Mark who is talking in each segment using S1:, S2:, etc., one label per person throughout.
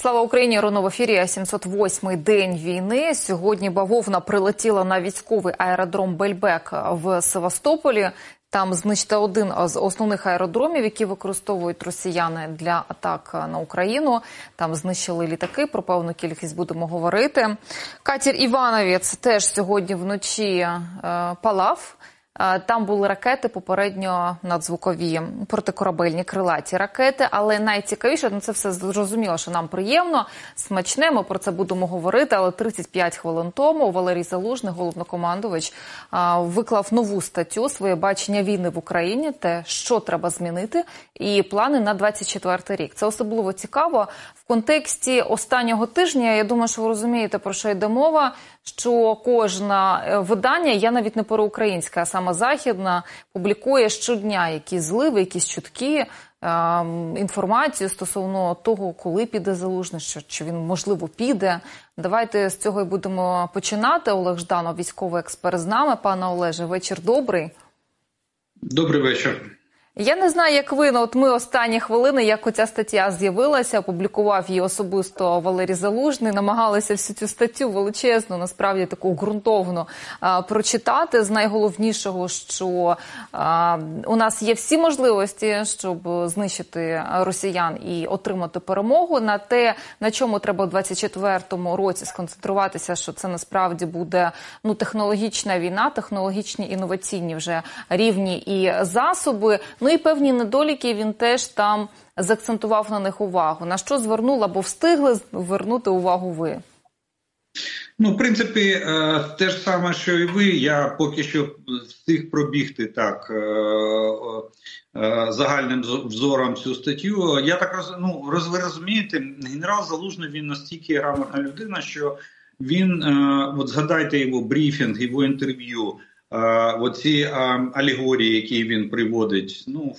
S1: Слава Україні! Роно в ефірі 708-й день війни. Сьогодні бавовна прилетіла на військовий аеродром Бельбек в Севастополі. Там знищити один з основних аеродромів, які використовують росіяни для атак на Україну. Там знищили літаки. Про певну кількість будемо говорити. Катір Івановець теж сьогодні вночі е, палав. Там були ракети попередньо надзвукові протикорабельні крилаті ракети. Але найцікавіше ну це все зрозуміло, що нам приємно, смачне. Ми про це будемо говорити. Але 35 хвилин тому Валерій Залужний, головнокомандувач, виклав нову статтю своє бачення війни в Україні, те, що треба змінити, і плани на 24 рік. Це особливо цікаво в контексті останнього тижня. Я думаю, що ви розумієте про що йде мова що кожне видання, я навіть не проукраїнська, а саме західна, публікує щодня якісь зливи, якісь чутки. Ем, інформацію стосовно того, коли піде залужний, що чи він можливо піде. Давайте з цього і будемо починати. Олег Жданов, військовий експерт з нами. Пане Олеже, вечір добрий.
S2: Добрий вечір.
S1: Я не знаю, як ви ну, от ми останні хвилини, як оця стаття з'явилася, опублікував її особисто Валерій Залужний. Намагалися всю цю статтю величезну, насправді таку ґрунтовно а, прочитати. З найголовнішого, що а, у нас є всі можливості, щоб знищити росіян і отримати перемогу. На те, на чому треба у 24-му році сконцентруватися, що це насправді буде ну технологічна війна, технологічні інноваційні вже рівні і засоби. Ну Ну і певні недоліки він теж там закцентував на них увагу. На що звернула або встигли звернути увагу ви?
S2: Ну, в принципі, е, те ж саме, що і ви. Я поки що встиг пробігти так е, е, загальним взором цю статтю. Я так роз, ну, роз, розумієте, генерал Залужний він настільки грамотна людина, що він, от згадайте його брифінг, його інтерв'ю оці алегорії, які він приводить. Ну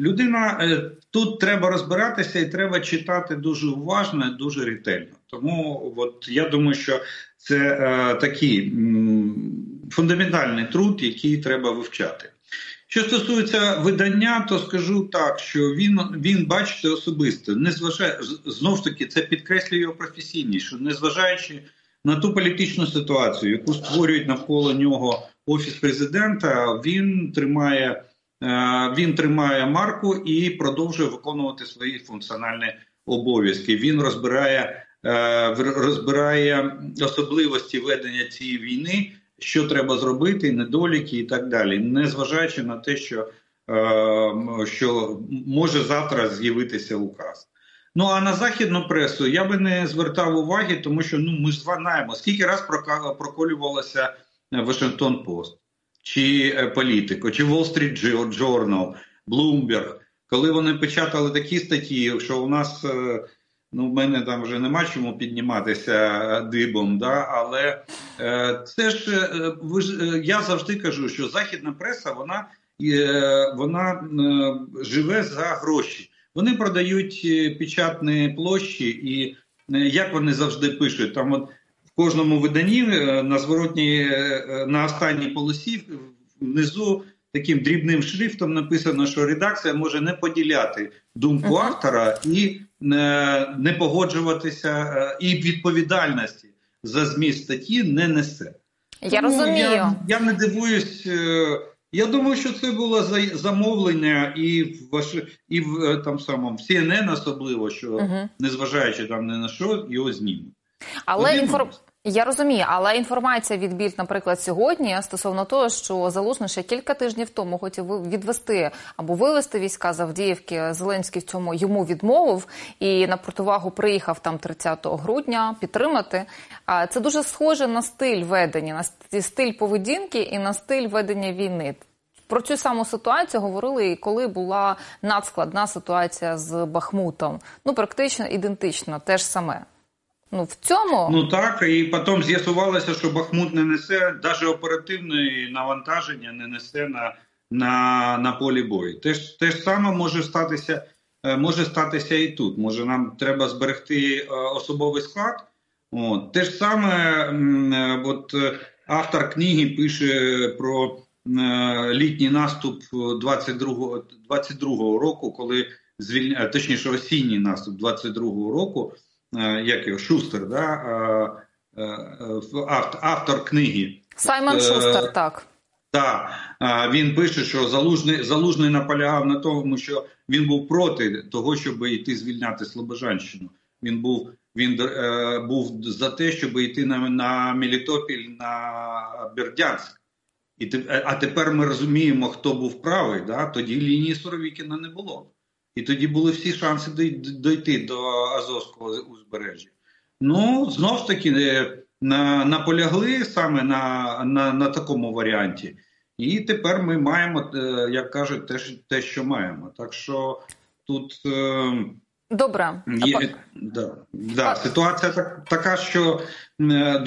S2: людина е, тут треба розбиратися і треба читати дуже уважно, дуже ретельно. Тому от я думаю, що це е, такий фундаментальний труд, який треба вивчати. Що стосується видання, то скажу так, що він він бачите особисто, не зважає знов ж таки, це підкреслює його професійність, що незважаючи на ту політичну ситуацію, яку створюють навколо нього офіс президента, він тримає е, він тримає марку і продовжує виконувати свої функціональні обов'язки. Він розбирає е, розбирає особливості ведення цієї війни, що треба зробити, недоліки і так далі, незважаючи на те, що е, що може завтра з'явитися указ. Ну а на західну пресу я би не звертав уваги, тому що ну ми ж знаємо, скільки раз проколювалося Вашингтон Пост, чи е, Політико, чи Wall Street Journal, Bloomberg, коли вони печатали такі статті, що у нас е, ну в мене там вже нема чому підніматися дибом, да але е, це ж ви ж я завжди кажу, що західна преса вона вона живе за гроші. Вони продають печатні площі, і як вони завжди пишуть, там от кожному виданні е, на зворотній е, е, на останній полосі внизу таким дрібним шрифтом написано, що редакція може не поділяти думку автора і не, не погоджуватися, і відповідальності за зміст статті не несе.
S1: Я Тому розумію. Я,
S2: я не дивуюсь. Я думаю, що це було замовлення, і в ваш і в там самому в CNN особливо, що uh незважаючи там не на що, його знімуть.
S1: Але інформ... Я розумію, але інформація від Більд, наприклад, сьогодні стосовно того, що Залужний ще кілька тижнів тому хотів відвести або вивести війська з Авдіївки. Зеленський в цьому йому відмовив і на противагу приїхав там 30 грудня підтримати. А це дуже схоже на стиль ведення, на стиль поведінки і на стиль ведення війни. Про цю саму ситуацію говорили і коли була надскладна ситуація з Бахмутом. Ну практично ідентично, те ж саме. Ну в цьому
S2: ну так і потім з'ясувалося, що Бахмут не несе навіть оперативної навантаження, не несе на на, на полі бою. Те ж те ж саме може статися, е, може статися і тут. Може, нам треба зберегти е, особовий склад. От. Те ж саме, е, от автор книги пише про літній наступ 22-го 22 року, коли звіль... точніше осінній наступ 22-го року як його Шустер, да, автор, автор книги.
S1: Саймон Шустер, так.
S2: Так, він пише, що залужний залужний наполягав на тому, що він був проти того, щоб йти звільняти Слобожанщину. Він був він е, був за те, щоб йти на на Мелітопіль на Бердянськ. І а тепер ми розуміємо, хто був правий. Да? Тоді лінії Суровікіна не було. І тоді були всі шанси дойти до Азовського узбережжя. Ну, знов ж таки, е, на, наполягли саме на, на, на такому варіанті. І тепер ми маємо, е, як кажуть, те, те що маємо. Так що тут. Е,
S1: Добре.
S2: Є, да, да, Ситуація так, така, що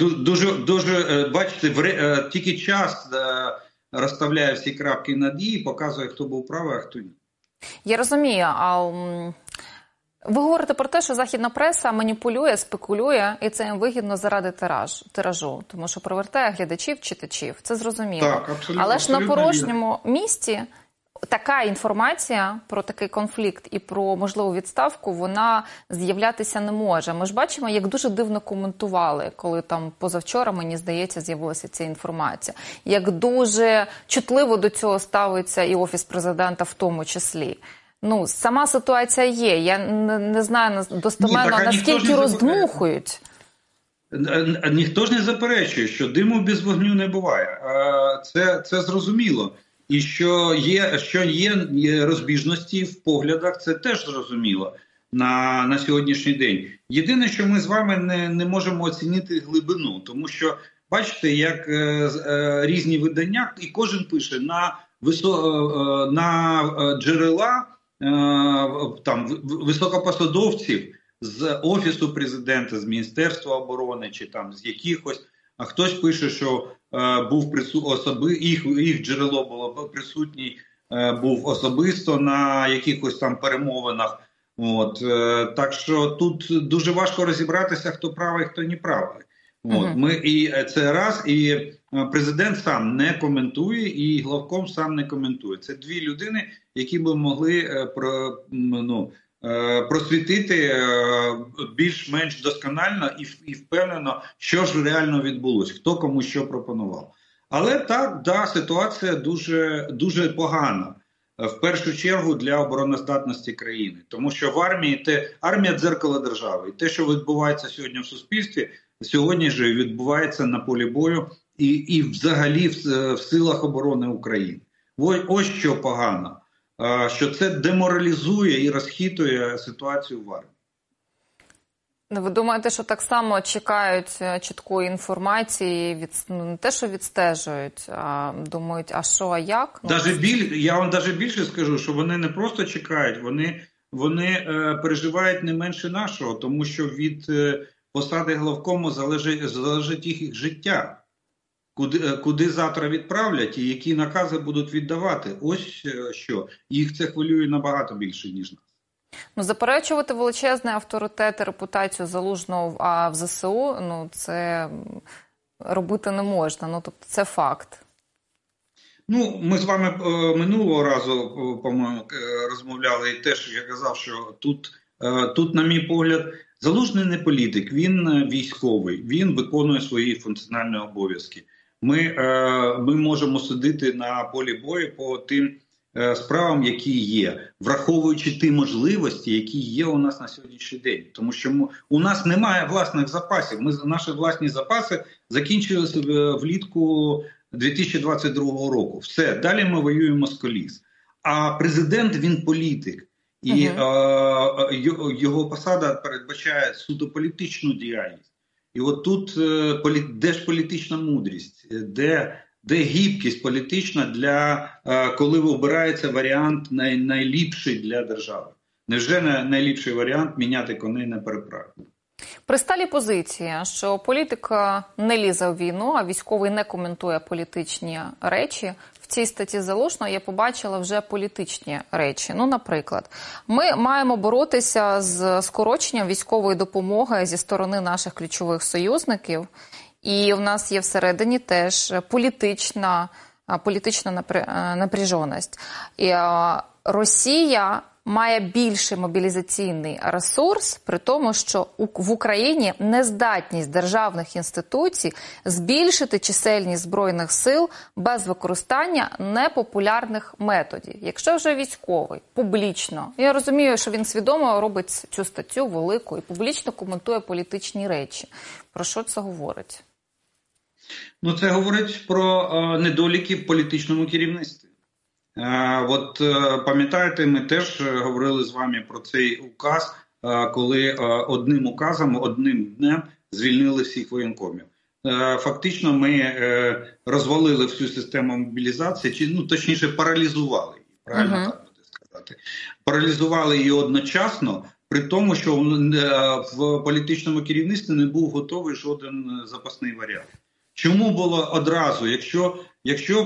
S2: дуже дуже бачите, в, тільки час розставляє всі крапки над і показує, хто був правий, а хто ні.
S1: Я розумію. А ви говорите про те, що західна преса маніпулює, спекулює, і це їм вигідно заради тираж, тиражу, тому що привертає глядачів, читачів. Це зрозуміло.
S2: Так, абсолютно,
S1: Але ж на порожньому
S2: вірно.
S1: місці така інформація про такий конфлікт і про можливу відставку вона з'являтися не може. Ми ж бачимо, як дуже дивно коментували, коли там позавчора мені здається з'явилася ця інформація. Як дуже чутливо до цього ставиться і офіс президента, в тому числі. Ну, сама ситуація є. Я не, не знаю достеменно
S2: Ні,
S1: наскільки роздмухують.
S2: Ніхто ж не заперечує, що диму без вогню не буває. Це це зрозуміло. І що є що є розбіжності в поглядах, це теж зрозуміло на на сьогоднішній день. Єдине, що ми з вами не не можемо оцінити глибину, тому що бачите, як е, е, різні видання, і кожен пише на висо, е, на е, джерела е, там високопосадовців з офісу президента, з міністерства оборони чи там з якихось. А хтось пише, що був прису... особи, їх їх джерело було присутній, е, був особисто на якихось там перемовинах. От е, так що тут дуже важко розібратися, хто правий, хто не правий. От uh ми і це раз, і е, президент сам не коментує, і главком сам не коментує. Це дві людини, які би могли е, про ну. Е, просвітити е, більш-менш досконально і впевнено, що ж реально відбулося, хто кому що пропонував. Але так, да, ситуація дуже дуже погана. Е, в першу чергу для обороноздатності країни, тому що в армії те армія дзеркало держави, і те, що відбувається сьогодні в суспільстві, сьогодні ж відбувається на полі бою і і взагалі в, в силах оборони України. Ось що погано що це деморалізує і розхитує ситуацію в армії.
S1: Ну, ви думаєте, що так само чекають е, чіткої інформації, від ну, не те, що відстежують, а думають, а що, а як?
S2: Ну, даже біль, я вам навіть більше скажу, що вони не просто чекають, вони вони е, переживають не менше нашого, тому що від е, посади главкому залежить залежить їх життя куди е, куди завтра відправлять і які накази будуть віддавати. Ось е, що їх це хвилює набагато більше ніж нас.
S1: Ну, заперечувати величезний авторитет і репутацію залужного а в ЗСУ. Ну це робити не можна. Ну тобто, це факт.
S2: Ну, ми з вами е, минулого разу по-моєму розмовляли, і теж я казав, що тут, тут, на мій погляд, залужний не політик, він військовий, він виконує свої функціональні обов'язки ми е, ми можемо судити на полі бою по тим е, справам, які є, враховуючи ті можливості, які є у нас на сьогоднішній день, тому що ми, у нас немає власних запасів. Ми наші власні запаси закінчилися влітку 2022 року. Все далі ми воюємо з коліс. А президент він політик. І uh -huh. е, його посада передбачає суто політичну діяльність. І от тут е, де ж політична мудрість, де де гібкість політична для е, коли обирається варіант най, найліпший для держави? Невже не найліпший варіант міняти коней на переправі?
S1: При сталі позиції, що політика не лізе в війну, а військовий не коментує політичні речі, цій статті залушно я побачила вже політичні речі. Ну, наприклад, ми маємо боротися з скороченням військової допомоги зі сторони наших ключових союзників, і в нас є всередині теж політична політична напряженість. І Росія має більший мобілізаційний ресурс, при тому, що в Україні нездатність державних інституцій збільшити чисельність збройних сил без використання непопулярних методів. Якщо вже військовий публічно, я розумію, що він свідомо робить цю статтю велику і публічно коментує політичні речі. Про що це говорить?
S2: Ну, це говорить про е, недоліки в політичному керівництві. Е, от е, пам'ятаєте, ми теж говорили з вами про цей указ, е, коли е, одним указом, одним днем звільнили всіх воєнкомів. Е, фактично, ми е, розвалили всю систему мобілізації, чи ну точніше паралізували її. Правильно uh -huh. так буде сказати, паралізували її одночасно. При тому, що в політичному керівництві не був готовий жоден запасний варіант. Чому було одразу, якщо якщо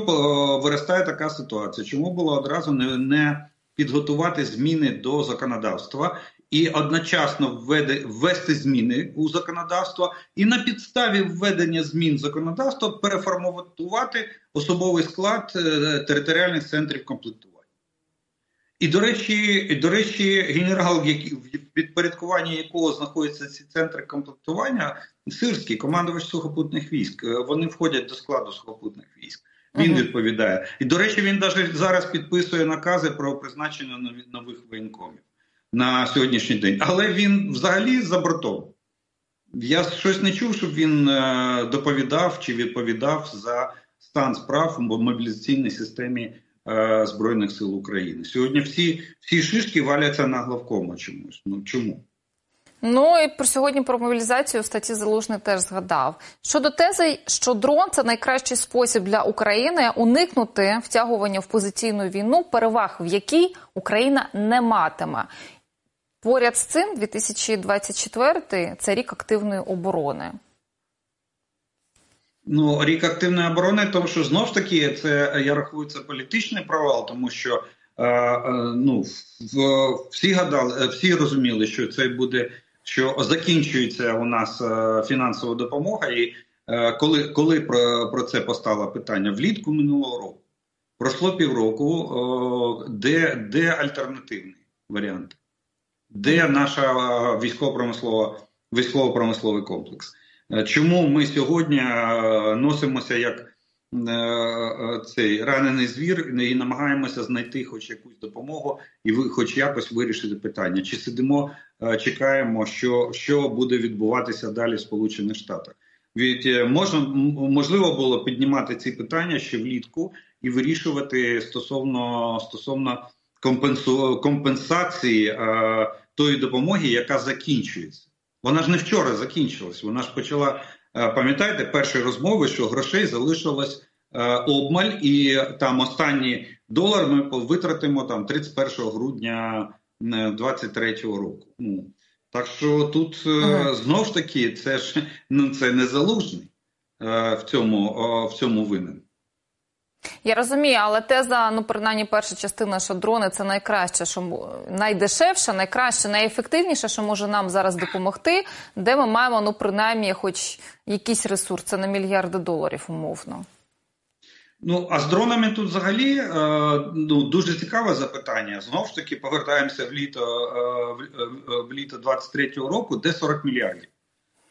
S2: виростає така ситуація, чому було одразу не, не підготувати зміни до законодавства і одночасно введи, ввести зміни у законодавство, і на підставі введення змін законодавства переформатувати особовий склад е, територіальних центрів комплектування? І до речі, до речі, генерал, в підпорядкуванні якого знаходяться ці центри комплектування, Сирський, командувач сухопутних військ. Е, вони входять до складу сухопутних військ. Він відповідає. І до речі, він навіть зараз підписує накази про призначення нових воєнкомів на сьогоднішній день. Але він взагалі за бортом. Я щось не чув, щоб він е, доповідав чи відповідав за стан справ в мобілізаційній системі. Е, Збройних сил України. Сьогодні всі всі шишки валяться на главкому чомусь. Ну чому?
S1: Ну і про сьогодні про мобілізацію в статті Залужний теж згадав. Щодо тези, що дрон це найкращий спосіб для України уникнути втягування в позиційну війну, переваг в якій Україна не матиме. Поряд з цим 2024 – це рік активної оборони.
S2: Ну, рік активної оборони, тому що знов ж таки це я рахую це політичний провал, тому що е, е, ну в, всі гадали, всі розуміли, що це буде, що закінчується у нас е, фінансова допомога, і е, коли коли про, про це постало питання? Влітку минулого року, пройшло півроку, е, де де альтернативний варіант, де наша військово-промислова військово-промисловий комплекс. Чому ми сьогодні носимося як цей ранений звір і намагаємося знайти хоч якусь допомогу і хоч якось вирішити питання? Чи сидимо, чекаємо, що що буде відбуватися далі в Сполучених Штатах? Від можна можливо було піднімати ці питання ще влітку і вирішувати стосовно стосовно компенсу, компенсації е, тої допомоги, яка закінчується. Вона ж не вчора закінчилась. Вона ж почала, е, пам'ятаєте, перші розмови, що грошей залишилось е, обмаль, і там останній долар ми витратимо там 31 грудня 2023 е, року. Ну так що тут ага. знов ж таки це ж ну це не залужний в цьому в цьому винен.
S1: Я розумію, але теза, ну принаймні, перша частина, що дрони це найкраще, що найдешевше, найкраще, найефективніше, що може нам зараз допомогти, де ми маємо ну принаймні, хоч якісь ресурси на мільярди доларів, умовно.
S2: Ну а з дронами тут взагалі е, ну дуже цікаве запитання. Знову ж таки, повертаємося в літо е, в, в літо 23-го року, де 40 мільярдів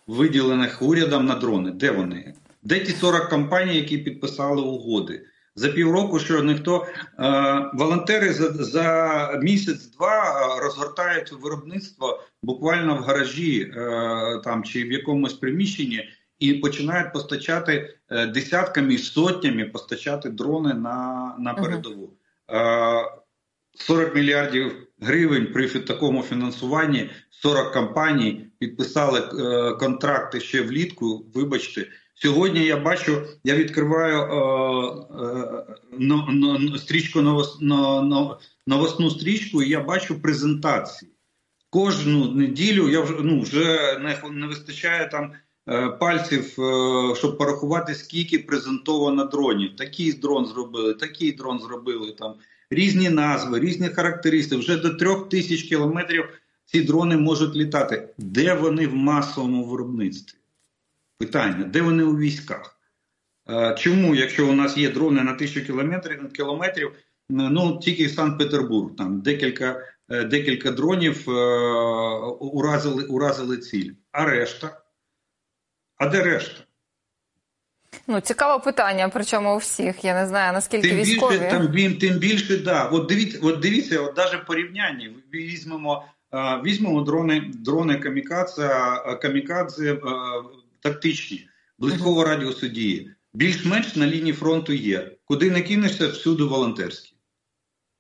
S2: виділених урядом на дрони. Де вони? Де ті 40 компаній, які підписали угоди? За півроку, що ніхто е, волонтери за за місяць-два е, розгортають виробництво буквально в гаражі е, там чи в якомусь приміщенні. І починають постачати е, десятками сотнями постачати дрони на на передову. Е, 40 мільярдів гривень при такому фінансуванні 40 компаній підписали е, контракти ще влітку. Вибачте, Сьогодні я бачу, я відкриваю е, е, стрічку новос, но, новосну стрічку, і я бачу презентації. Кожну неділю я вже ну вже не не вистачає там е, пальців, е, щоб порахувати, скільки презентовано дронів. Такий дрон зробили, такий дрон зробили там різні назви, різні характеристики. Вже до трьох тисяч кілометрів ці дрони можуть літати. Де вони в масовому виробництві? Питання, де вони у військах? Е, чому, якщо у нас є дрони на тисячу кілометрів, кілометрів ну тільки Санкт-Петербург, там декілька декілька дронів уразили, уразили ціль. А решта? А де решта?
S1: Ну, цікаве питання, причому у всіх. Я не знаю, наскільки
S2: тим
S1: військові.
S2: Більше, там, тим більше, да. От дивіться, от дивіться, от навіть порівняння. Візьмемо візьмемо дрони, дрони камікадзе, камікадзе тактичні, близького радіусу дії. Більш-менш на лінії фронту є. Куди не кинешся, всюди волонтерські.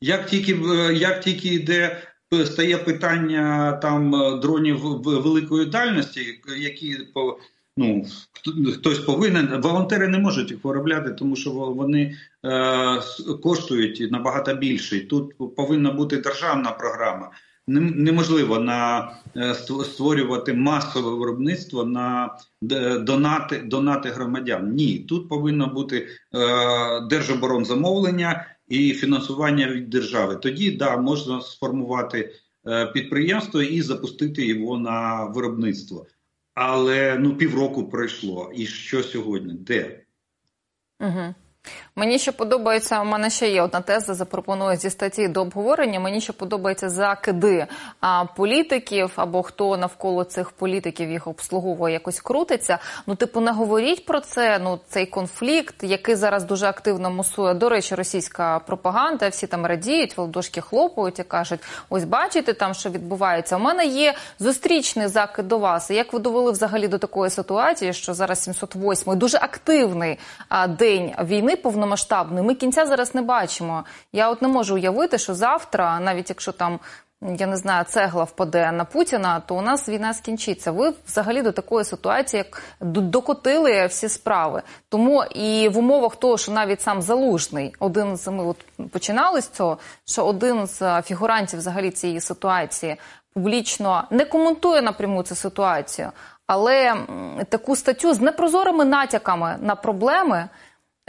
S2: Як тільки як тільки йде, стає питання там дронів великої дальності, які ну хтось повинен. Волонтери не можуть їх виробляти, тому що вони е, коштують набагато більше. Тут повинна бути державна програма. Неможливо на е, створювати масове виробництво на донати донати громадян. Ні, тут повинно бути е, держоборонзамовлення і фінансування від держави. Тоді да можна сформувати е, підприємство і запустити його на виробництво. Але ну півроку пройшло. І що сьогодні? Де?
S1: Угу. Мені ще подобається, у мене ще є одна теза, запропоную зі статті до обговорення. Мені ще подобається закиди політиків або хто навколо цих політиків їх обслуговує, якось крутиться. Ну, типу, не говоріть про це. Ну, цей конфлікт, який зараз дуже активно мусує. До речі, російська пропаганда. Всі там радіють, володошки хлопають і кажуть: ось бачите, там що відбувається. У мене є зустрічний закид до вас. Як ви довели взагалі до такої ситуації, що зараз 708-й дуже активний день війни повно повномасштабний. Ми кінця зараз не бачимо. Я от не можу уявити, що завтра, навіть якщо там. Я не знаю, цегла впаде на Путіна, то у нас війна скінчиться. Ви взагалі до такої ситуації, як докотили всі справи. Тому і в умовах того, що навіть сам залужний, один з ми от починали з цього, що один з фігурантів взагалі цієї ситуації публічно не коментує напряму цю ситуацію, але таку статтю з непрозорими натяками на проблеми.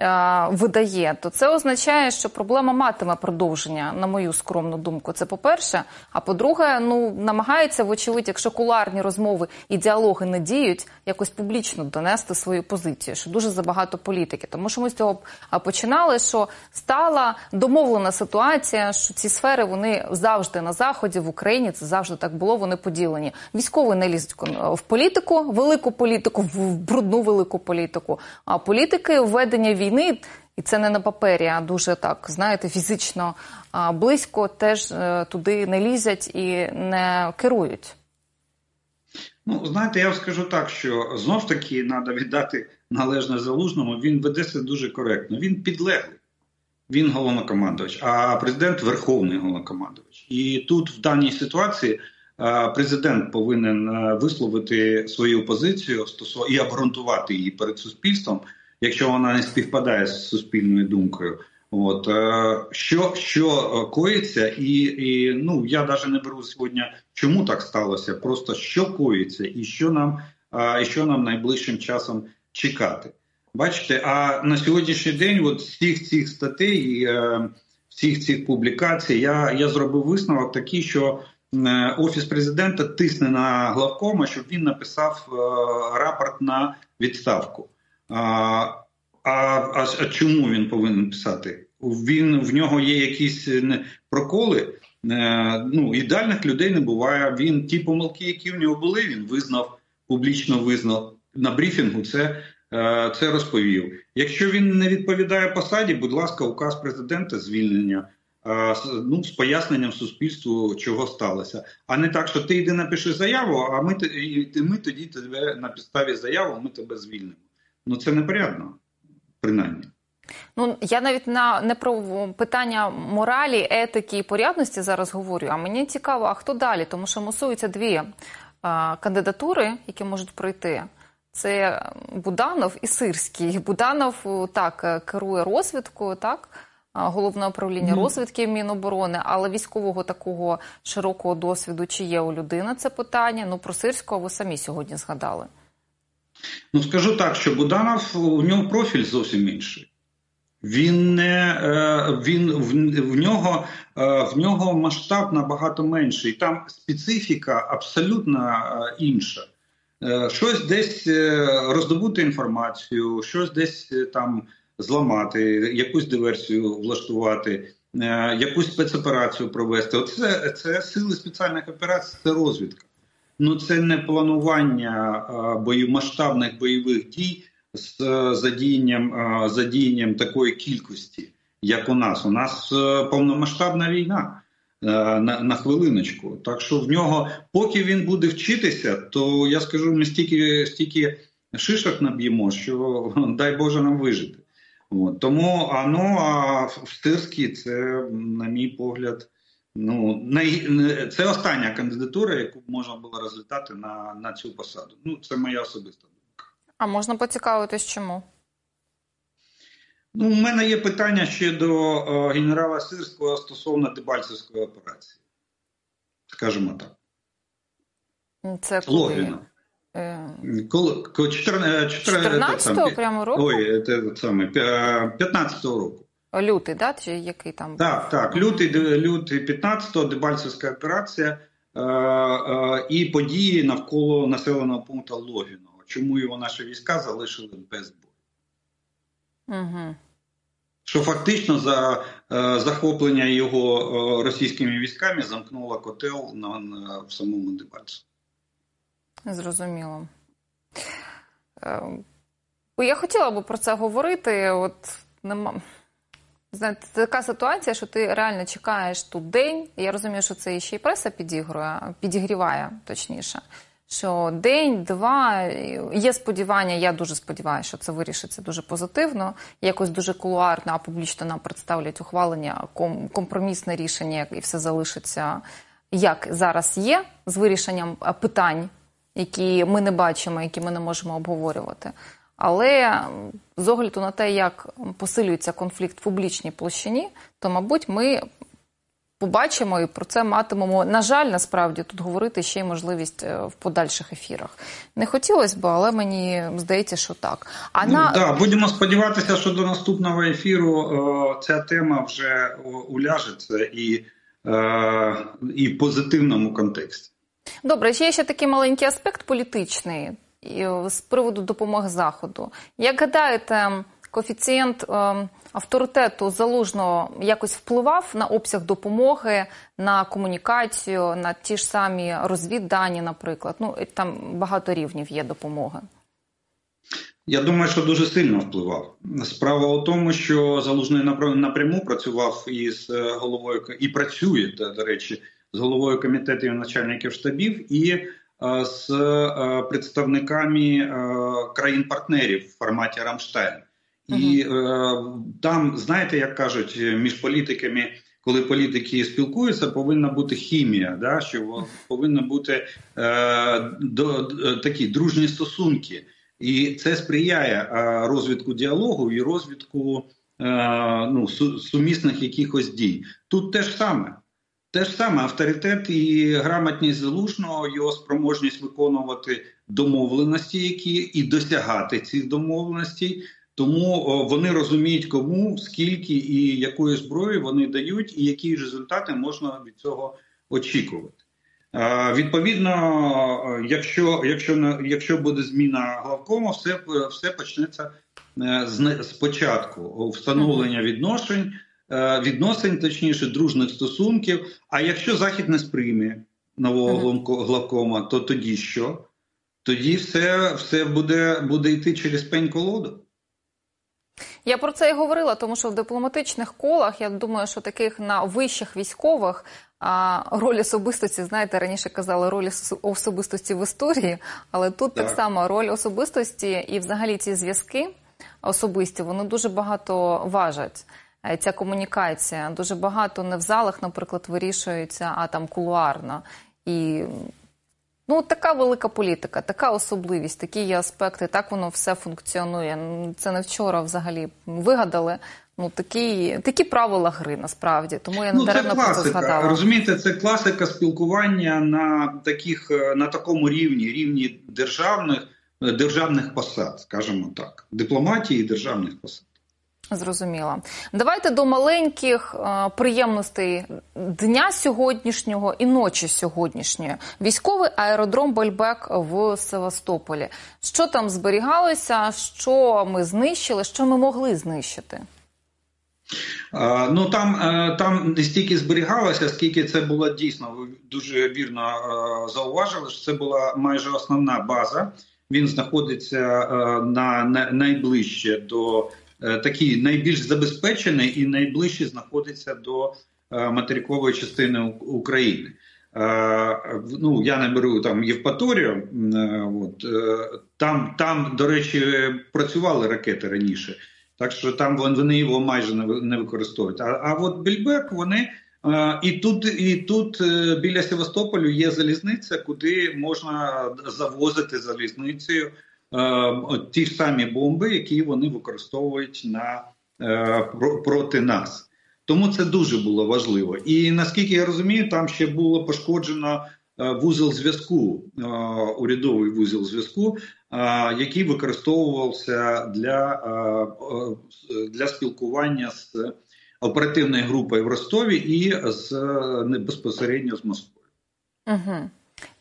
S1: Е, видає, то це означає, що проблема матиме продовження, на мою скромну думку. Це по-перше. А по-друге, ну намагається, вочевидь, якщо куларні розмови і діалоги не діють, якось публічно донести свою позицію, що дуже забагато політики. Тому що ми з цього починали, що стала домовлена ситуація, що ці сфери вони завжди на заході в Україні. Це завжди так було. Вони поділені. Військові не лізуть в політику, велику політику, в брудну велику політику. А політики введення війни, і це не на папері, а дуже так знаєте, фізично близько теж е, туди не лізять і не керують.
S2: Ну, знаєте, я скажу так, що знов ж таки треба віддати належне залужному. Він ведеться дуже коректно. Він підлеглий, він головнокомандувач, а президент верховний головнокомандувач. І тут в даній ситуації президент повинен е, висловити свою позицію і обґрунтувати її перед суспільством якщо вона не співпадає з суспільною думкою. От е, що що коїться, і і ну я навіть не беру сьогодні, чому так сталося, просто що коїться, і що нам і що нам найближчим часом чекати. Бачите, а на сьогоднішній день, от всіх цих статей, е, всіх цих публікацій, я я зробив висновок такий, що е, офіс президента тисне на главкома, щоб він написав рапорт на відставку. А а, а чому він повинен писати? Він в нього є якісь е, проколи. Е, ну ідеальних людей не буває. Він ті помилки, які в нього були, він визнав публічно визнав на брифінгу. Це е, це розповів. Якщо він не відповідає посаді, будь ласка, указ президента звільнення. Ну, з поясненням суспільству, чого сталося, а не так, що ти йди напиши заяву, а ми ми тоді тебе на підставі заяви ми тебе звільнимо. Ну це непорядно, принаймні.
S1: Ну я навіть на не про питання моралі, етики і порядності зараз говорю. А мені цікаво, а хто далі? Тому що мусуються дві а, кандидатури, які можуть пройти. Це Буданов і Сирський. Буданов так керує розвідкою, так головне управління mm. розвідки Міноборони, але військового такого широкого досвіду чи є у людини це питання? Ну про Сирського ви самі сьогодні згадали.
S2: Ну скажу так, що Буданов у нього профіль зовсім інший. Він не е, він в, нього е, в нього масштаб набагато менший. Там специфіка абсолютно е, інша. Щось десь роздобути інформацію, щось десь там зламати, якусь диверсію влаштувати. якусь спецоперацію провести. Оце це сили спеціальних операцій, це розвідка. Ну це не планування бою, масштабних бойових дій з задіянням задіянням такої кількості, як у нас. У нас повномасштабна війна. На на хвилиночку. Так що в нього, поки він буде вчитися, то я скажу, ми стільки стільки шишок наб'ємо, що дай Боже нам вижити. От. Тому а ну, а в Стирській це, на мій погляд, ну най... це остання кандидатура, яку можна було розглядати на на цю посаду. Ну, це моя особиста думка.
S1: А можна поцікавитись, чому?
S2: Ну, У мене є питання ще до о, генерала Сирського стосовно Дебальцевської операції. Скажімо так.
S1: Це коли?
S2: Логвіна. Коли
S1: 14-го прямо року?
S2: Ой, це саме 15-го року.
S1: Лютий, да? Чи який там?
S2: Так, так. Лютий, лютий 15-го, Дебальцевська операція е, е, і події навколо населеного пункту Логіного. Чому його наші війська залишили без бою?
S1: Угу.
S2: Що фактично за е, захоплення його е, російськими військами замкнуло котел на, на в самому Дебальцеву.
S1: Зрозуміло. Е, я хотіла би про це говорити. От нема. Знаєте, це така ситуація, що ти реально чекаєш тут день. Я розумію, що це ще й преса підігрує, підігріває точніше. Що день, два є сподівання. Я дуже сподіваюся, що це вирішиться дуже позитивно. Якось дуже кулуарно, а публічно нам представлять ухвалення, компромісне рішення, і все залишиться як зараз є з вирішенням питань які ми не бачимо, які ми не можемо обговорювати. Але з огляду на те, як посилюється конфлікт в публічній площині, то, мабуть, ми побачимо і про це матимемо. На жаль, насправді тут говорити ще й можливість е, в подальших ефірах. Не хотілося б, але мені здається, що так.
S2: А ну, на да, будемо сподіватися, що до наступного ефіру о, ця тема вже уляжеться і, е, і в позитивному контексті.
S1: Добре, ще є ще такий маленький аспект політичний з приводу допомоги заходу. Як гадаєте, коефіцієнт е, авторитету залужного якось впливав на обсяг допомоги, на комунікацію, на ті ж самі розвіддані, наприклад? Ну там багато рівнів є допомоги.
S2: Я думаю, що дуже сильно впливав. Справа у тому, що залужний напряму працював із е, головою і працює до речі з головою комітетів начальників штабів і е, з е, представниками е, країн-партнерів в форматі Рамштайн. І там, знаєте, як кажуть, між політиками, коли політики спілкуються, повинна бути хімія, да, що повинні бути е, до, такі дружні стосунки. І це сприяє е, розвитку діалогу і розвитку е, ну, сумісних якихось дій. Тут те ж саме. Те ж саме авторитет і грамотність залужного, його спроможність виконувати домовленості, які і досягати цих домовленостей. Тому вони розуміють, кому, скільки і якої зброї вони дають, і які результати можна від цього очікувати. Відповідно, якщо якщо якщо буде зміна главкому, все все почнеться е, з спочатку встановлення відношень. Е, відносин, точніше, дружних стосунків. А якщо Захід не сприйме нового главкома, то тоді що? Тоді все все буде, буде йти через пень колоду.
S1: Я про це і говорила, тому що в дипломатичних колах я думаю, що таких на вищих військових а, роль особистості, знаєте, раніше казали роль особистості в історії, але тут так. так само роль особистості і, взагалі, ці зв'язки особисті вони дуже багато важать. Е, ця комунікація. Дуже багато не в залах, наприклад, вирішується, а там кулуарно. І ну, така велика політика, така особливість, такі є аспекти, так воно все функціонує. Це не вчора взагалі вигадали. Ну, такі такі правила гри насправді, тому я не ну, даремно про це згадала.
S2: Розумієте, це класика спілкування на таких е, на такому рівні, рівні державних е, державних посад, скажімо так, дипломатії державних посад.
S1: Зрозуміла. Давайте до маленьких е, приємностей дня сьогоднішнього і ночі сьогоднішньої. Військовий аеродром Бельбек в Севастополі. Що там зберігалося? Що ми знищили? Що ми могли знищити?
S2: Ну там там не стільки зберігалося, скільки це було дійсно. Ви дуже вірно зауважили, що це була майже основна база. Він знаходиться на найближче до такий найбільш забезпечений і найближче знаходиться до материкової частини України. Ну я не беру там Євпаторію. От там, там, до речі, працювали ракети раніше. Так що там вони його майже не використовують. А а от Більбек вони і тут, і тут е, біля Севастополю є залізниця, куди можна завозити залізницею ті ж самі бомби, які вони використовують на е, проти нас. Тому це дуже було важливо. І наскільки я розумію, там ще було пошкоджено Е, вузол зв'язку, е, урядовий вузол зв'язку, е, який використовувався для для спілкування з оперативною групою в Ростові і з безпосередньо з Москвою.
S1: Угу.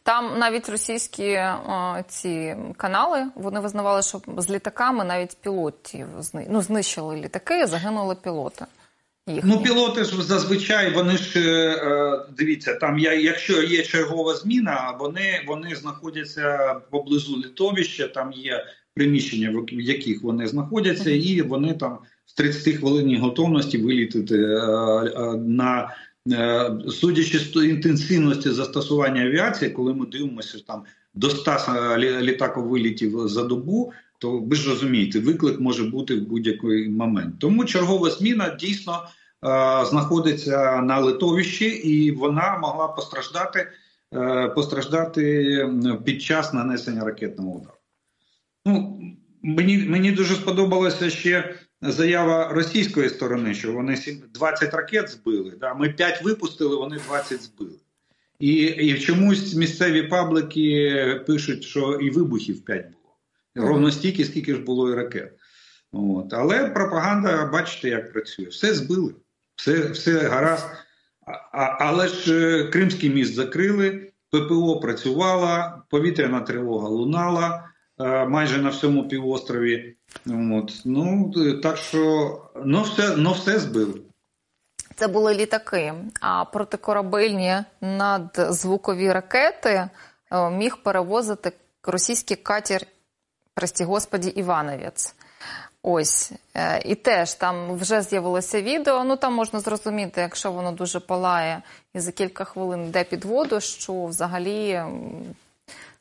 S1: Там навіть російські о, ці канали вони визнавали, що з літаками навіть пілотів ну, знищили літаки, загинули пілоти.
S2: Їхні. Ну, пілоти ж зазвичай вони ж е, дивіться, там я, якщо є чергова зміна, вони вони знаходяться поблизу літовища, там є приміщення, в яких вони знаходяться, і вони там з 30 хвилин готовності вилітити е, е, на судячи з інтенсивності застосування авіації, коли ми дивимося там до 100 літаковилітів за добу. То ви ж розумієте, виклик може бути в будь-який момент. Тому чергова зміна дійсно Е, знаходиться на литовищі, і вона могла постраждати е, постраждати під час нанесення ракетного удару. Ну, Мені мені дуже сподобалася ще заява російської сторони, що вони 20 ракет збили. Да? Ми 5 випустили, вони 20 збили. І і чомусь місцеві паблики пишуть, що і вибухів 5 було. Ровно стільки, скільки ж було і ракет. От. Але пропаганда, бачите, як працює. Все збили все все гаразд. А, Але ж е, Кримський міст закрили, ППО працювала, повітряна тривога лунала майже на всьому півострові. От. Ну, Так що ну все, ну все збили.
S1: Це були літаки, а протикорабельні надзвукові ракети е, міг перевозити російський катер, прості господі, Івановець. Ось е, і теж там вже з'явилося відео. Ну там можна зрозуміти, якщо воно дуже палає і за кілька хвилин йде під воду, що взагалі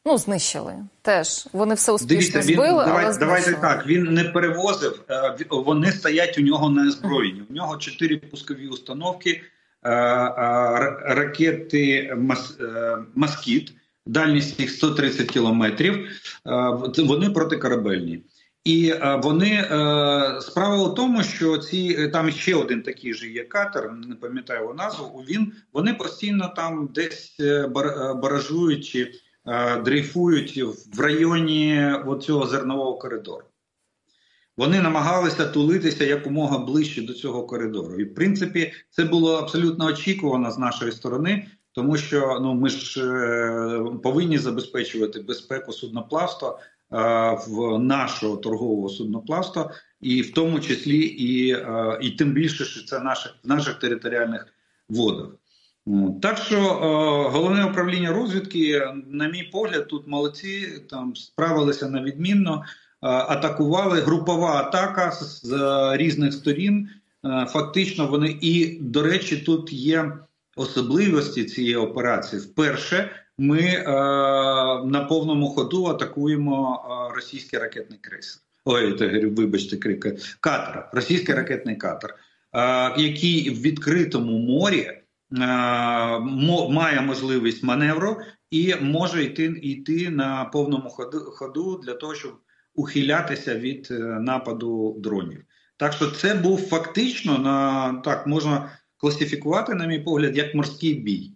S1: ну знищили. Теж вони все успішно Дивіться, він, збили.
S2: Давай,
S1: але
S2: давайте так. Він не перевозив, е, вони стоять у нього на озброєнні. У нього чотири пускові установки, е, ракети Москіт, дальність їх 130 кілометрів. Вони протикорабельні. І е, вони е, справа у тому, що ці е, там ще один такий же є катер, не пам'ятаю його назву. Він вони постійно там десь баражують дрейфують в районі цього зернового коридору. Вони намагалися тулитися якомога ближче до цього коридору. І в принципі, це було абсолютно очікувано з нашої сторони, тому що ну ми ж повинні забезпечувати безпеку судноплавства в нашого торгового судноплавства, і в тому числі і і тим більше, що це наше в наших територіальних водах. Так що головне управління розвідки, на мій погляд, тут молодці там справилися на відмінно, атакували групова атака з різних сторін. Фактично, вони і до речі, тут є особливості цієї операції. Вперше ми е, на повному ходу атакуємо е, російський ракетний крейсер. Ой, то, вибачте, катер, російський ракетний катер, е, який в відкритому морі е, має можливість маневру і може йти йти на повному ходу, ходу для того, щоб ухилятися від е, нападу дронів. Так що це був фактично на так можна класифікувати, на мій погляд, як морський бій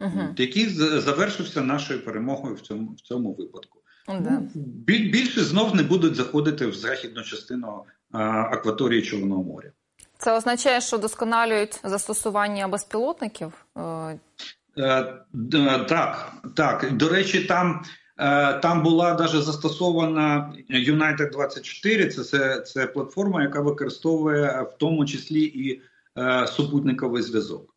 S2: угу. який завершився нашою перемогою в цьому в цьому випадку. Да. Ну, більше знов не будуть заходити в західну частину а, акваторії Чорного моря.
S1: Це означає, що досконалюють застосування безпілотників?
S2: Е, е, так, так. До речі, там Там була навіть застосована United 24 Це, це це, платформа, яка використовує в тому числі і е, супутниковий зв'язок.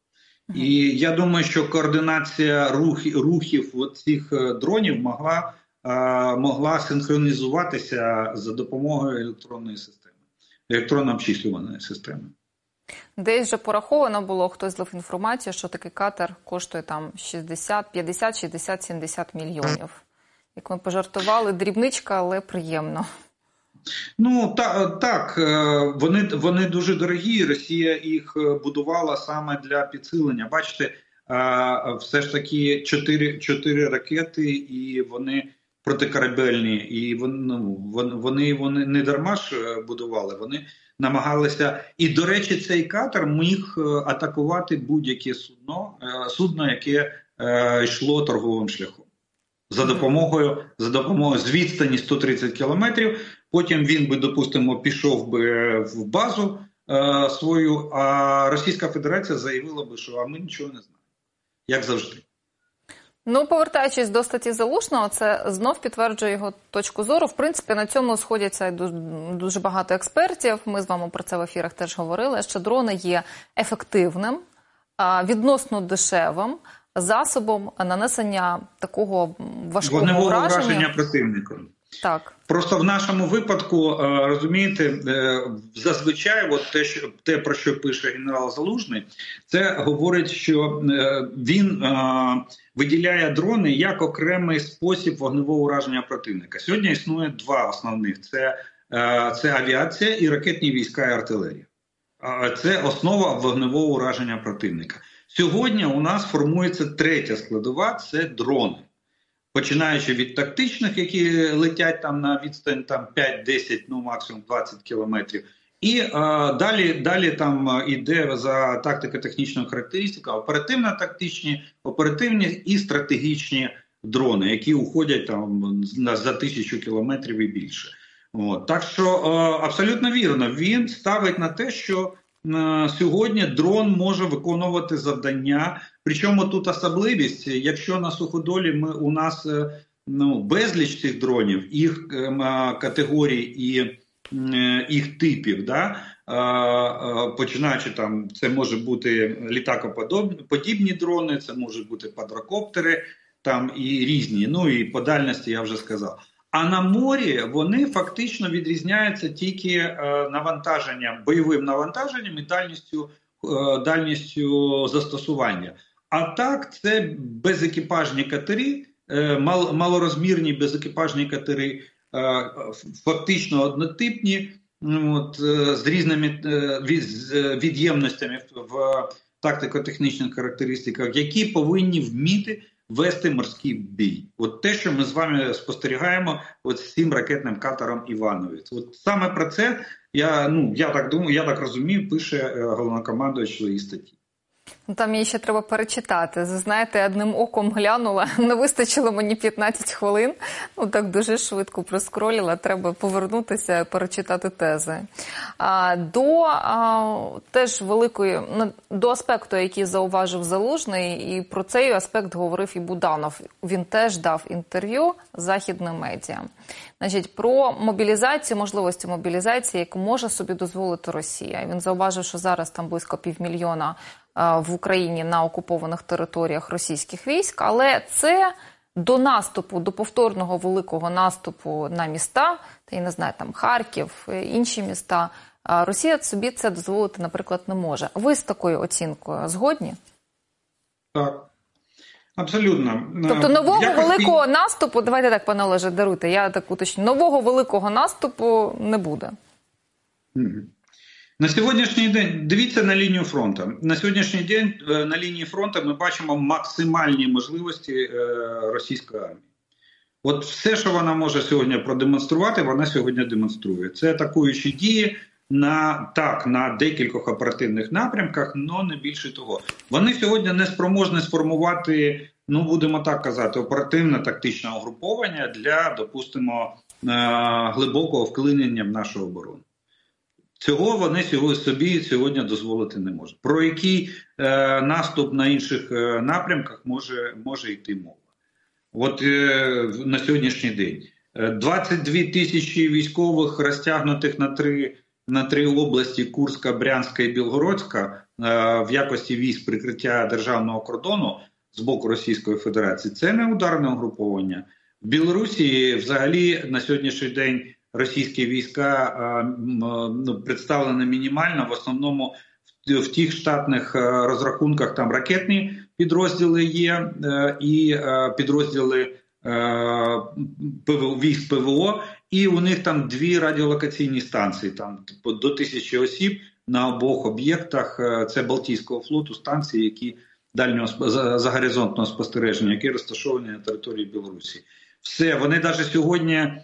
S2: І я думаю, що координація рухів рухів цих дронів могла могла синхронізуватися за допомогою електронної системи, електронно обчислюваної системи.
S1: Десь вже пораховано було, хтось злив інформацію, що такий катер коштує там 60, 50, 60, 70 мільйонів. Як ми пожартували, дрібничка, але приємно.
S2: Ну так, так е, вони вони дуже дорогі. Росія їх е, будувала саме для підсилення. Бачите, е, все ж таки чотири ракети, і вони протикорабельні, і ну, вони, вони вони не дарма ж будували. Вони намагалися. І, до речі, цей катер міг атакувати будь-яке судно, судно, яке йшло торговим шляхом. За допомогою за допомогою з відстані 130 кілометрів. Потім він би, допустимо, пішов би в базу е, свою, а Російська Федерація заявила би, що а ми нічого не знаємо, як завжди.
S1: Ну, повертаючись до статті Залушного, це знов підтверджує його точку зору. В принципі, на цьому сходяться дуже багато експертів. Ми з вами про це в ефірах теж говорили. Що дрони є ефективним, відносно дешевим засобом нанесення такого важкого враження.
S2: враження противником.
S1: Так,
S2: просто в нашому випадку е, розумієте, е, зазвичай, от те, що те про що пише генерал Залужний, це говорить, що е, він виділяє дрони як окремий спосіб вогневого ураження противника. Сьогодні існує два основних: це це авіація і ракетні війська і артилерія. Це основа вогневого ураження противника. Сьогодні у нас формується третя складова це дрони починаючи від тактичних, які летять там на відстань там 5-10, ну максимум 20 кілометрів. І а, далі далі там іде за тактико-технічною характеристикою оперативно-тактичні, оперативні і стратегічні дрони, які уходять там за тисячу кілометрів і більше. От. Так що а, абсолютно вірно, він ставить на те, що сьогодні дрон може виконувати завдання. Причому тут особливість, якщо на суходолі ми у нас е, ну безліч цих дронів, їх е, категорій і е, їх типів, да. Починаючи там, це може бути літакоподібні дрони, це можуть бути квадрокоптери там і різні. Ну і по дальності я вже сказав. А на морі вони фактично відрізняються тільки е, навантаженням, бойовим навантаженням і дальністю дальністю застосування. А так, це безекіпажні катери, е, малорозмірні безекіпажні катери, фактично однотипні, от, з різними від'ємностями в тактико-технічних характеристиках, які повинні вміти вести морський бій. От те, що ми з вами спостерігаємо, от з цим ракетним катером Івановець. От саме про це я ну я так думаю, я так розумію, пише е, головнокомандуючий в своїй статті.
S1: Ну, там її ще треба перечитати. Знаєте, одним оком глянула, не вистачило мені 15 хвилин. Ну так дуже швидко проскроліла. Треба повернутися, перечитати тези. А, До а, теж великої до аспекту, який зауважив залужний, і про цей аспект говорив і Буданов. Він теж дав інтерв'ю західним медіа. Значить, про мобілізацію, можливості мобілізації, яку може собі дозволити Росія. Він зауважив, що зараз там близько півмільйона в Україні на окупованих територіях російських військ, але це до наступу, до повторного великого наступу на міста, та я не знаю, там Харків, інші міста. Росія собі це дозволити, наприклад, не може. Ви з такою оцінкою згодні?
S2: Так. Абсолютно.
S1: Тобто нового Якось... великого наступу, давайте так, пане Олеже, даруйте, я так уточню, нового великого наступу не буде.
S2: На сьогоднішній день дивіться на лінію фронту. На сьогоднішній день е, на лінії фронту ми бачимо максимальні можливості е, російської армії. От все, що вона може сьогодні продемонструвати, вона сьогодні демонструє. Це атакуючі дії на так на декількох оперативних напрямках, але не більше того. Вони сьогодні не спроможні сформувати, ну будемо так казати, оперативне тактичне угруповання для, допустимо, е, глибокого вклинення в нашу оборону. Цього вони собі сьогодні дозволити не можуть. Про який е, наступ на інших е, напрямках може може йти мова? От е, на сьогоднішній день. 22 тисячі військових розтягнутих на три на три області Курська, Брянська і Білгородська е, в якості військ прикриття державного кордону з боку Російської Федерації. Це не ударне угруповання в Білорусі. Взагалі на сьогоднішній день російські війська е, ну, представлені мінімально в основному в тих штатних е, розрахунках там ракетні підрозділи є і підрозділи військ ПВО, і у них там дві радіолокаційні станції, там до тисячі осіб на обох об'єктах. Е, це Балтійського флоту, станції, які дальнього загоризонтного спостереження, які розташовані на території Білорусі. Все, вони навіть сьогодні е,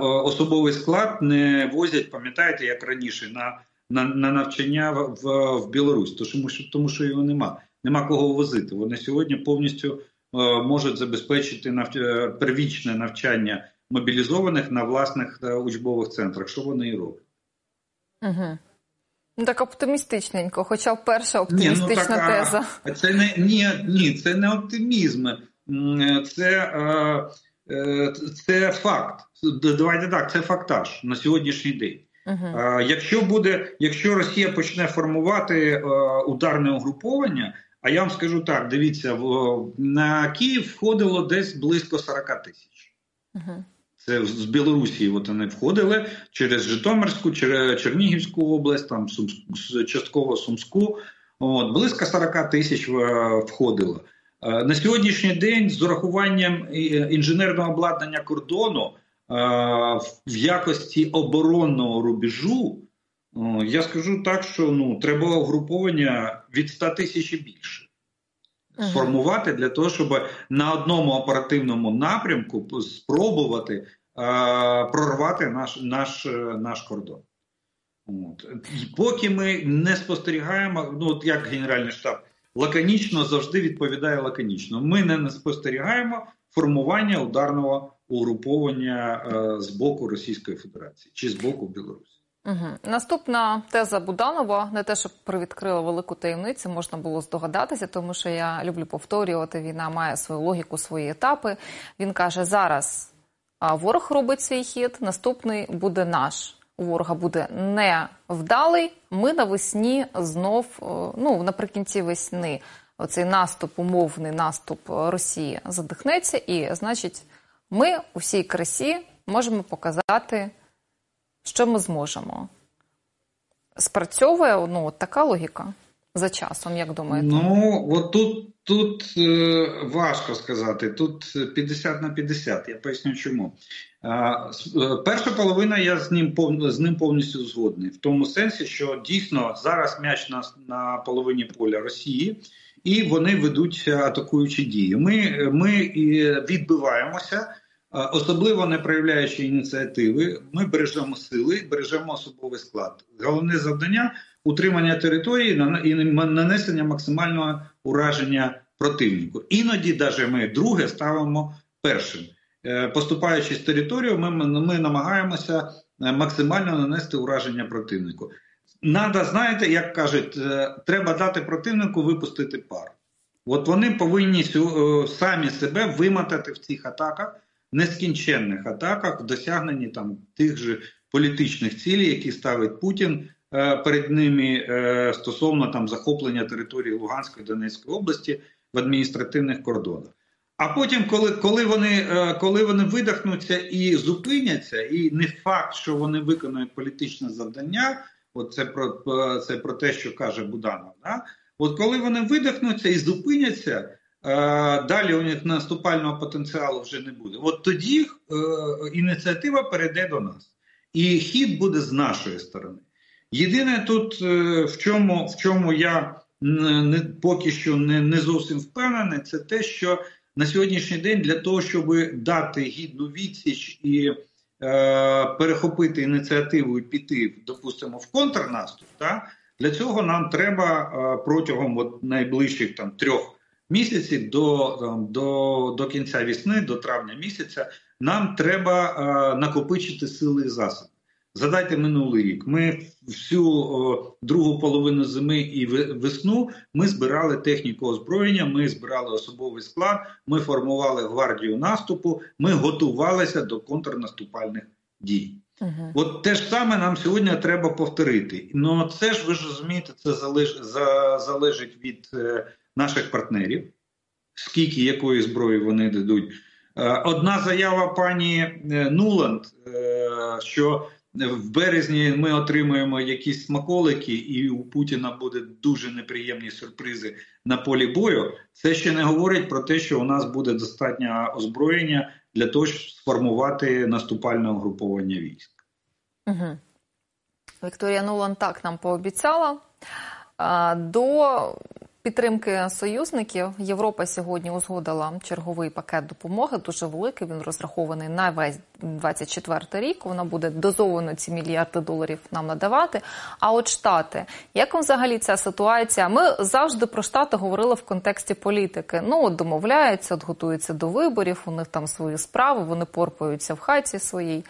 S2: особовий склад не возять, пам'ятаєте, як раніше, на на, на навчання в в Білорусь, тому що тому що його нема. Нема кого возити. Вони сьогодні повністю Е, можуть забезпечити е, первічне навчання мобілізованих на власних е, учбових центрах. Що вони і роблять?
S1: Угу. Ну, так оптимістичненько, хоча перша оптимістична ні, ну, так, теза.
S2: А, це не ні, ні, це не оптимізм, це це факт. Давайте так, це фактаж на сьогоднішній день. Uh-huh. Якщо буде, якщо Росія почне формувати ударне угруповання, а я вам скажу так: дивіться, в, на Київ входило десь близько 40 тисяч. Угу. Це з Білорусі от вони входили через Житомирську, через Чернігівську область, там Сумську, частково Сумську. От, Близько 40 тисяч е, входило. Е, на сьогоднішній день з урахуванням інженерного обладнання кордону е, в якості оборонного рубежу я скажу так, що ну треба угруповання від 100 тисяч і більше сформувати для того, щоб на одному оперативному напрямку спробувати е, прорвати наш наш, наш кордон. От. Поки ми не спостерігаємо, ну от як Генеральний штаб лаконічно завжди відповідає лаконічно. Ми не спостерігаємо формування ударного угруповання е, з боку Російської Федерації чи з боку Білорусі.
S1: Угу. Наступна теза Буданова не те, що привідкрила велику таємницю, можна було здогадатися, тому що я люблю повторювати. Війна має свою логіку, свої етапи. Він каже: зараз ворог робить свій хід, наступний буде наш. У ворога буде невдалий. Ми навесні знов, ну наприкінці весни, оцей наступ, умовний наступ Росії задихнеться, і значить, ми у всій красі можемо показати що ми зможемо? Спрацьовує ну, така логіка за часом, як думаєте?
S2: Ну, от тут тут е, важко сказати. Тут 50 на 50. Я поясню чому. Е, перша половина я з ним з ним повністю згодний. В тому сенсі, що дійсно зараз м'яч на, на половині поля Росії. І вони ведуть атакуючі дії. Ми ми відбиваємося, особливо не проявляючи ініціативи, ми бережемо сили, бережемо особовий склад. Головне завдання утримання території і нанесення максимального ураження противнику. Іноді, навіть ми друге ставимо першим. Е, поступаючи з територію, ми, ми намагаємося е, максимально нанести ураження противнику. Надо, знаєте, як кажуть, е, треба дати противнику випустити пар. От вони повинні самі себе вимотати в цих атаках нескінченних атаках в досягненні там тих же політичних цілей, які ставить Путін перед ними стосовно там захоплення території Луганської Донецької області в адміністративних кордонах. А потім, коли коли вони е, коли вони видихнуться і зупиняться, і не факт, що вони виконують політичне завдання, от це про це про те, що каже Буданов. Да? От коли вони видихнуться і зупиняться, Е, далі у них наступального потенціалу вже не буде. От тоді е, ініціатива перейде до нас, і хід буде з нашої сторони. Єдине тут, е, в чому в чому я не, поки що не, не зовсім впевнений, це те, що на сьогоднішній день для того, щоб дати гідну відсіч і е, перехопити ініціативу і піти, допустимо, в контрнаступ, та, для цього нам треба е, протягом от найближчих там трьох місяці до до, до кінця весни, до травня місяця, нам треба е, накопичити сили і засоби. Задайте минулий рік. Ми всю о, другу половину зими і весну ми збирали техніку озброєння, ми збирали особовий склад, ми формували гвардію наступу, ми готувалися до контрнаступальних дій. Угу. От те ж саме нам сьогодні треба повторити. Ну це ж ви ж розумієте, це залеж, за, залежить від е, наших партнерів, скільки якої зброї вони дадуть. Е, одна заява пані е, Нуланд, е, що в березні ми отримаємо якісь смаколики, і у Путіна буде дуже неприємні сюрпризи на полі бою. Це ще не говорить про те, що у нас буде достатньо озброєння для того, щоб сформувати наступальне угруповання військ.
S1: Угу. Вікторія Нулан так нам пообіцяла. До підтримки союзників Європа сьогодні узгодила черговий пакет допомоги. Дуже великий. Він розрахований на весь 24 рік. Вона буде дозовано ці мільярди доларів нам надавати. А от штати, як взагалі ця ситуація? Ми завжди про штати говорили в контексті політики. Ну от домовляються, от готуються до виборів. У них там свої справи, вони порпаються в хаті своїй.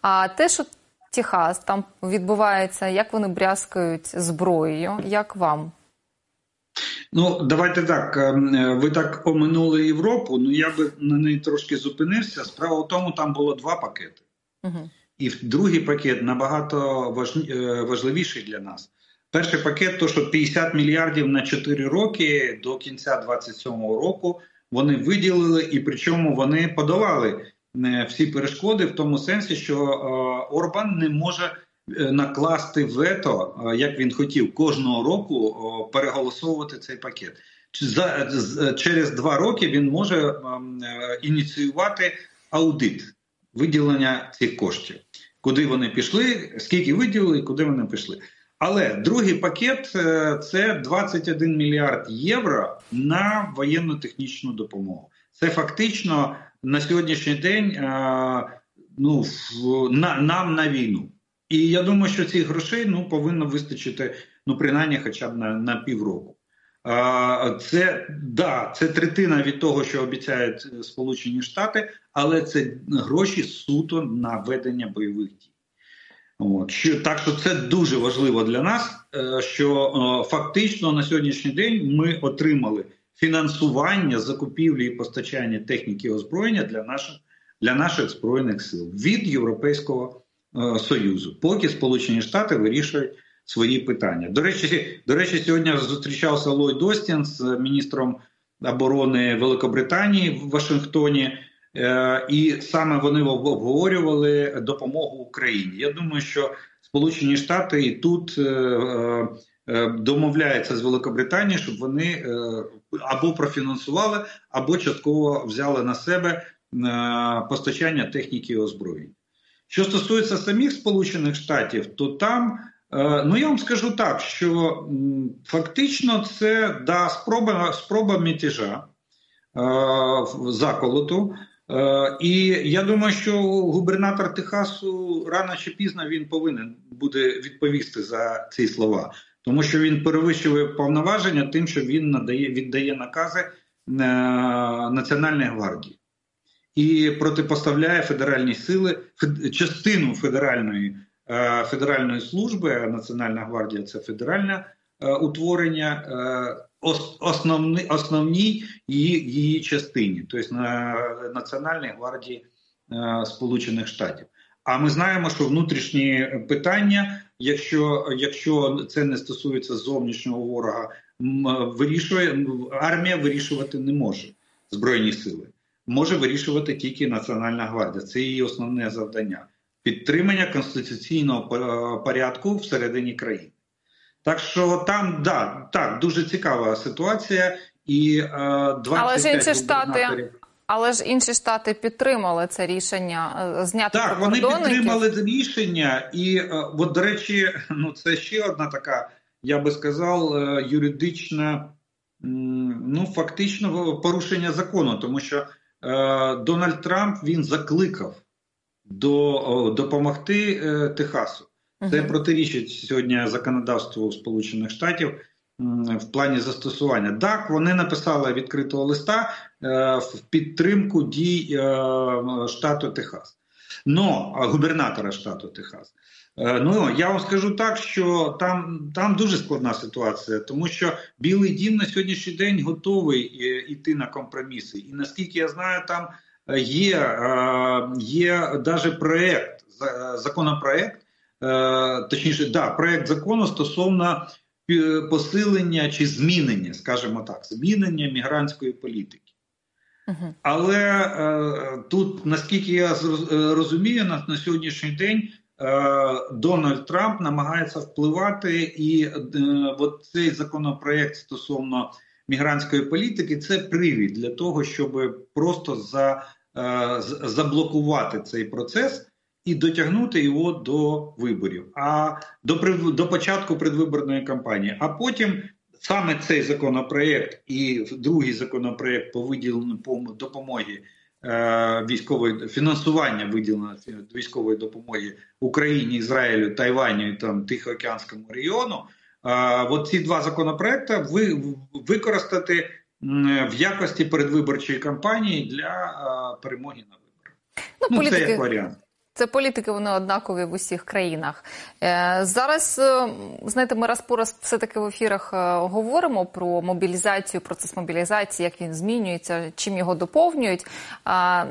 S1: А те, що Техас там відбувається, як вони брязкають зброєю, як вам?
S2: Ну, давайте так. Ем, е, ви так оминули Європу. Ну я би на неї трошки зупинився. Справа в тому, там було два пакети, угу. і другий пакет набагато е, важливіший для нас. Перший пакет то що 50 мільярдів на 4 роки до кінця 27-го року вони виділили, і причому вони подолали е, всі перешкоди в тому сенсі, що Орбан не може накласти вето, е, як він хотів, кожного року переголосовувати цей пакет. через два роки він може е, ініціювати аудит виділення цих коштів, куди вони пішли, скільки виділили, куди вони пішли. Але другий пакет це 21 мільярд євро на воєнно-технічну допомогу. Це фактично на сьогоднішній день ну, на, нам на війну. І я думаю, що цих грошей ну повинно вистачити ну принаймні хоча б на на півроку. Це да, це третина від того, що обіцяють е, Сполучені Штати, але це гроші суто на ведення бойових дій. От що так, що це дуже важливо для нас, е, що фактично на сьогоднішній день ми отримали фінансування закупівлі і постачання техніки озброєння для наших для наших збройних сил від європейського. Е, Союзу, поки Сполучені Штати вирішують свої питання. До речі, до речі, сьогодні зустрічався Ллойд Остін з міністром оборони Великобританії в Вашингтоні, е, і саме вони обговорювали допомогу Україні. Я думаю, що Сполучені Штати і тут е, домовляються з Великобританією, щоб вони або профінансували, або частково взяли на себе постачання техніки і озброєнь. Що стосується самих Сполучених Штатів, то там, е, ну я вам скажу так, що фактично це да, спроба спроба мятежа е, заколоту. Е, і я думаю, що губернатор Техасу рано чи пізно він повинен буде відповісти за ці слова, тому що він перевищує повноваження тим, що він надає віддає накази Національної гвардії і протипоставляє федеральні сили частину федеральної е, федеральної служби. Національна гвардія це федеральне е, утворення, е, основні, основній її її частині, тобто на Національній гвардії Сполучених Штатів. А ми знаємо, що внутрішні питання, якщо якщо це не стосується зовнішнього ворога, вирішує армія вирішувати не може збройні сили може вирішувати тільки Національна гвардія. Це її основне завдання підтримання конституційного е, порядку всередині країни. Так що там да, так дуже цікава ситуація, і е, 25
S1: але ж інші штати, але ж інші штати підтримали це рішення е, зняти
S2: так. Вони підтримали рішення, і е, от до речі, ну це ще одна така, я би сказав, юридична, ну фактично порушення закону, тому що Е, Дональд Трамп він закликав до допомогти е, Техасу. Це протирічить сьогодні законодавству Сполучених Штатів в плані застосування. Так, вони написали відкритого листа е, в підтримку дій штату Техас, но губернатора штату Техас. Ну я вам скажу так, що там там дуже складна ситуація, тому що Білий Дім на сьогоднішній день готовий йти на компроміси. І наскільки я знаю, там є є навіть проєкт, законопроект, точніше, да, проєкт закону стосовно посилення чи змінення, скажімо так, змінення мігрантської політики. Але е, тут, наскільки я розумію, на, на сьогоднішній день е, Дональд Трамп намагається впливати, і е, от цей законопроект стосовно мігрантської політики це привід для того, щоб просто за, е, заблокувати цей процес і дотягнути його до виборів, а до до початку предвиборної кампанії. А потім саме цей законопроект і другий законопроект по виділенню допомоги е, військової фінансування виділено військової допомоги Україні, Ізраїлю, Тайваню і там Тихоокеанському регіону. Е, от ці два законопроекти ви використати в якості передвиборчої кампанії для е, перемоги на виборах.
S1: Ну, ну політики... це як варіант. Це політики, вони однакові в усіх країнах. Е, зараз е, знаєте, ми раз по раз все таки в ефірах е, говоримо про мобілізацію, процес мобілізації, як він змінюється, чим його доповнюють.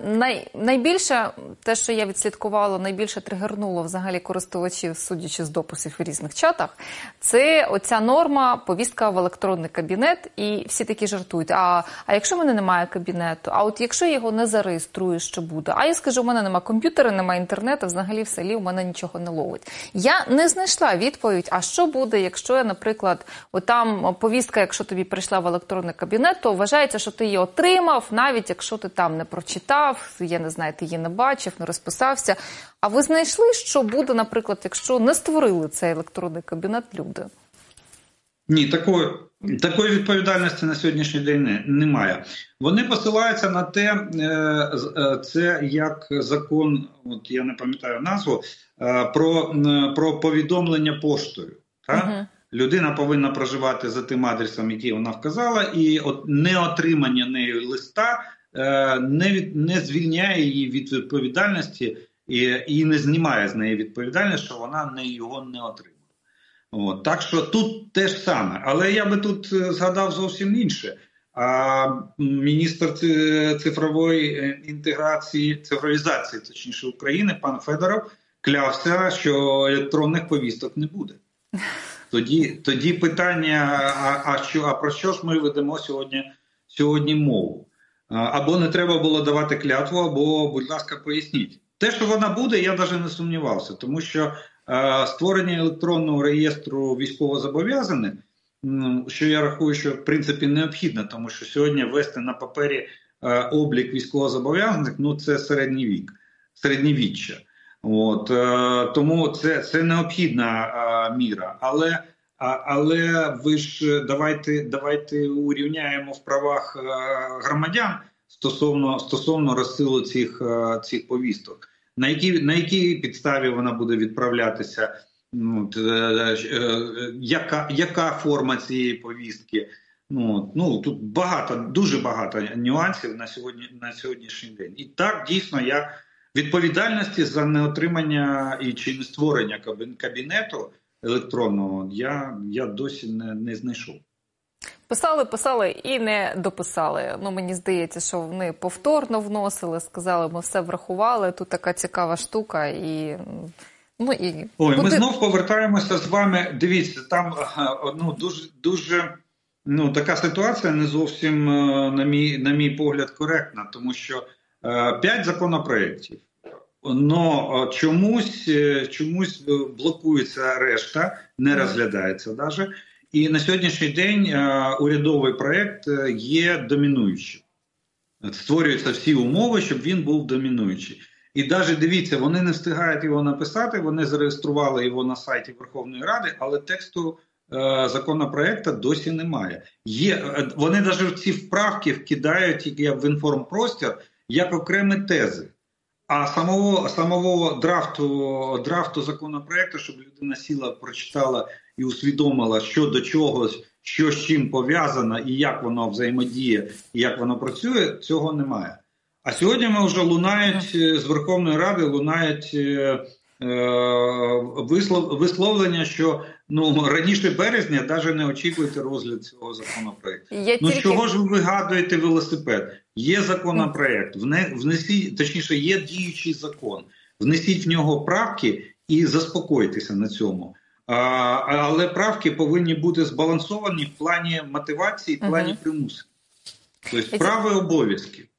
S1: Най, найбільше те, що я відслідкувала, найбільше тригернуло взагалі користувачів, судячи з дописів у різних чатах, це оця норма повістка в електронний кабінет, і всі такі жартують. А а якщо в мене немає кабінету, а от якщо я його не зареєструю, що буде? А я скажу, у мене немає комп'ютера, немає інтернету інтернету взагалі в селі у мене нічого не ловить. Я не знайшла відповідь, а що буде, якщо я, наприклад, отам повістка, якщо тобі прийшла в електронний кабінет, то вважається, що ти її отримав, навіть якщо ти там не прочитав, я не знаю, ти її не бачив, не розписався. А ви знайшли, що буде, наприклад, якщо не створили цей електронний кабінет люди?
S2: Ні, такої такої відповідальності на сьогоднішній день немає. Вони посилаються на те, е, е, це як закон, от я не пам'ятаю назву, е, про про повідомлення поштою. Так? Угу. Людина повинна проживати за тим адресом, який вона вказала, і от неотримання нею листа не від, не звільняє її від відповідальності і і не знімає з неї відповідальність, що вона не його не отримала. От, Так що тут те ж саме. Але я би тут е, згадав зовсім інше. А міністр цифрової е, інтеграції, цифровізації, точніше України, пан Федоров, клявся, що електронних повісток не буде. Тоді тоді питання: а а, що, а про що ж ми ведемо сьогодні сьогодні мову? Або не треба було давати клятву, або, будь ласка, поясніть. Те, що вона буде, я навіть не сумнівався, тому що Створення електронного реєстру військовозобов'язаних, що я рахую, що в принципі необхідно, тому що сьогодні вести на папері облік військовозобов'язаних ну це середній вік, середньовіччя. От е, тому це це необхідна міра. Але але ви ж давайте давайте урівняємо в правах громадян стосовно стосовно розсилу цих, цих повісток на якій на якій підставі вона буде відправлятися, ну, е, е, яка яка форма цієї повістки? Ну ну тут багато, дуже багато нюансів на сьогодні на сьогоднішній день. І так дійсно я відповідальності за неотримання і чи не створення кабінету електронного я я досі не, не знайшов.
S1: Писали, писали і не дописали. Ну мені здається, що вони повторно вносили, сказали, ми все врахували. Тут така цікава штука, і
S2: ну і ой, ми знов повертаємося з вами. Дивіться, там ну дуже дуже ну така ситуація не зовсім е, на мій на мій погляд коректна, тому що е, п'ять законопроєктів. Но чомусь е, чомусь блокується решта, не розглядається навіть. І на сьогоднішній день е, урядовий проект е, є домінуючим. Створюються всі умови, щоб він був домінуючий. І навіть дивіться, вони не встигають його написати. Вони зареєстрували його на сайті Верховної Ради, але тексту е, законопроекту досі немає. Є е, вони навіть ці вправки вкидають як в інформпростір як окремі тези. А самого самого драфту драфту законопроекту, щоб людина сіла, прочитала і усвідомила, що до чогось, що з чим пов'язано, і як воно взаємодіє, і як воно працює, цього немає. А сьогодні ми вже лунають з Верховної Ради, лунають е, е, вислов, висловлення, що ну раніше березня навіть не очікуйте розгляд цього законопроекту.
S1: Я
S2: Ну
S1: тільки...
S2: чого ж ви вигадуєте велосипед? Є законопроект, вне, внесіть, точніше, є діючий закон. Внесіть в нього правки і заспокойтеся на цьому. Але правки повинні бути збалансовані в плані мотивації, в плані
S1: угу.
S2: примусу. Тобто права і обов'язки.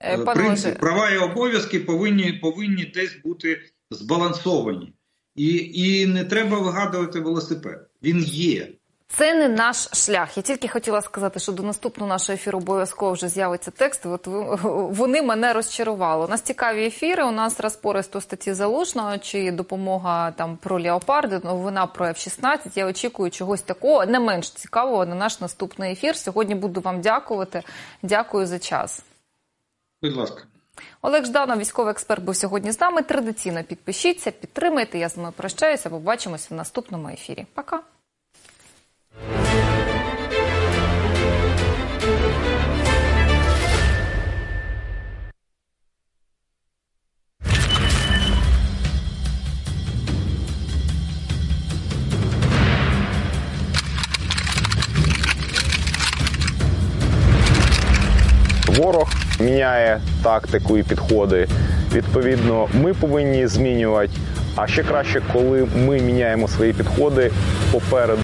S1: Е,
S2: Е, Принцип, права і обов'язки повинні, повинні десь бути збалансовані. І, і не треба вигадувати велосипед. Він є.
S1: Це не наш шлях. Я тільки хотіла сказати, що до наступного нашого ефіру обов'язково вже з'явиться текст. От вони мене розчарували. У нас цікаві ефіри. У нас розпористо статті залужного чи допомога там про леопарди, новина про F-16. Я очікую чогось такого не менш цікавого на наш наступний ефір. Сьогодні буду вам дякувати. Дякую за час.
S2: Будь ласка.
S1: Олег Жданов, військовий експерт, був сьогодні з нами. Традиційно підпишіться, підтримайте. Я з вами прощаюся. Побачимося в наступному ефірі. Пока.
S3: Ворог міняє тактику і підходи. Відповідно, ми повинні змінювати. А ще краще, коли ми міняємо свої підходи попереду.